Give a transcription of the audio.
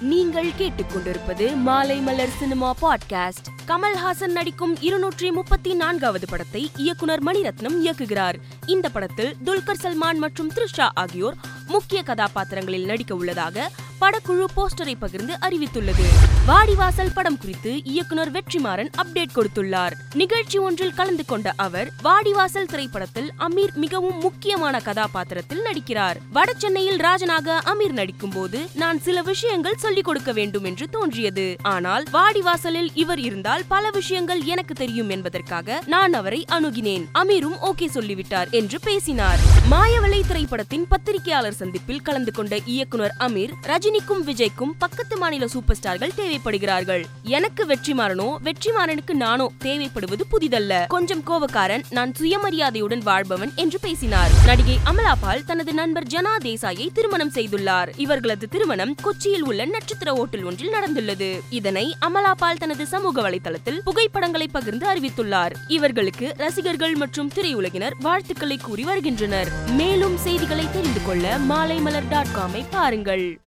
நீங்கள் கேட்டுக்கொண்டிருப்பது மாலை மலர் சினிமா பாட்காஸ்ட். கமல்ஹாசன் நடிக்கும் இருநூற்றி முப்பத்தி நான்காவது படத்தை இயக்குனர் மணிரத்னம் இயக்குகிறார். இந்த படத்தில் துல்கர் சல்மான் மற்றும் த்ரிஷா ஆகியோர் முக்கிய கதாபாத்திரங்களில் நடிக்க உள்ளதாக படக்குழு போஸ்டரை பகிர்ந்து அறிவித்துள்ளது. வாடிவாசல் படம் குறித்து இயக்குனர் வெற்றிமாறன் அப்டேட் கொடுத்துள்ளார். நிகழ்ச்சி ஒன்றில் கலந்து கொண்ட அவர் வாடிவாசல் திரைப்படத்தில் அமீர் மிகவும் முக்கியமான கதாபாத்திரத்தில் நடிக்கிறார். வட சென்னையில் ராஜனாக அமீர் நடிக்கும் போது நான் சில விஷயங்கள் சொல்லிக் கொடுக்க வேண்டும் என்று தோன்றியது. ஆனால் வாடிவாசலில் இவர் இருந்தால் பல விஷயங்கள் எனக்கு தெரியும் என்பதற்காக நான் அவரை அணுகினேன். அமீரும் ஓகே சொல்லிவிட்டார் என்று பேசினார். மாயவலை திரைப்படத்தின் பத்திரிகையாளர் சந்திப்பில் கலந்து கொண்ட இயக்குனர் அமீர் ரஜி ரஜினிக்கும் விஜய்க்கும் பக்கத்து மாநில சூப்பர் ஸ்டார்கள் தேவைப்படுகிறார்கள். எனக்கு வெற்றிமாறனோ வெற்றிமாறனுக்கு நானோ தேவைப்படுவது புதிதல்ல. கொஞ்சம் கோபக்காரன் நான் சுயமரியாதையுடன் வாழ்பவன் என்று பேசினார். நடிகை அமலாபால் தனது நண்பர் ஜனா தேசாயை திருமணம் செய்துள்ளார். இவர்களது திருமணம் கொச்சியில் உள்ள நட்சத்திர ஓட்டல் ஒன்றில் நடந்துள்ளது. இதனை அமலாபால் தனது சமூக வலைதளத்தில் புகைப்படங்களை பகிர்ந்து அறிவித்துள்ளார். இவர்களுக்கு ரசிகர்கள் மற்றும் திரையுலகினர் வாழ்த்துக்களை கூறி வருகின்றனர். மேலும் செய்திகளை தெரிந்து கொள்ள மாலைமலர் டாட் காமை பாருங்கள்.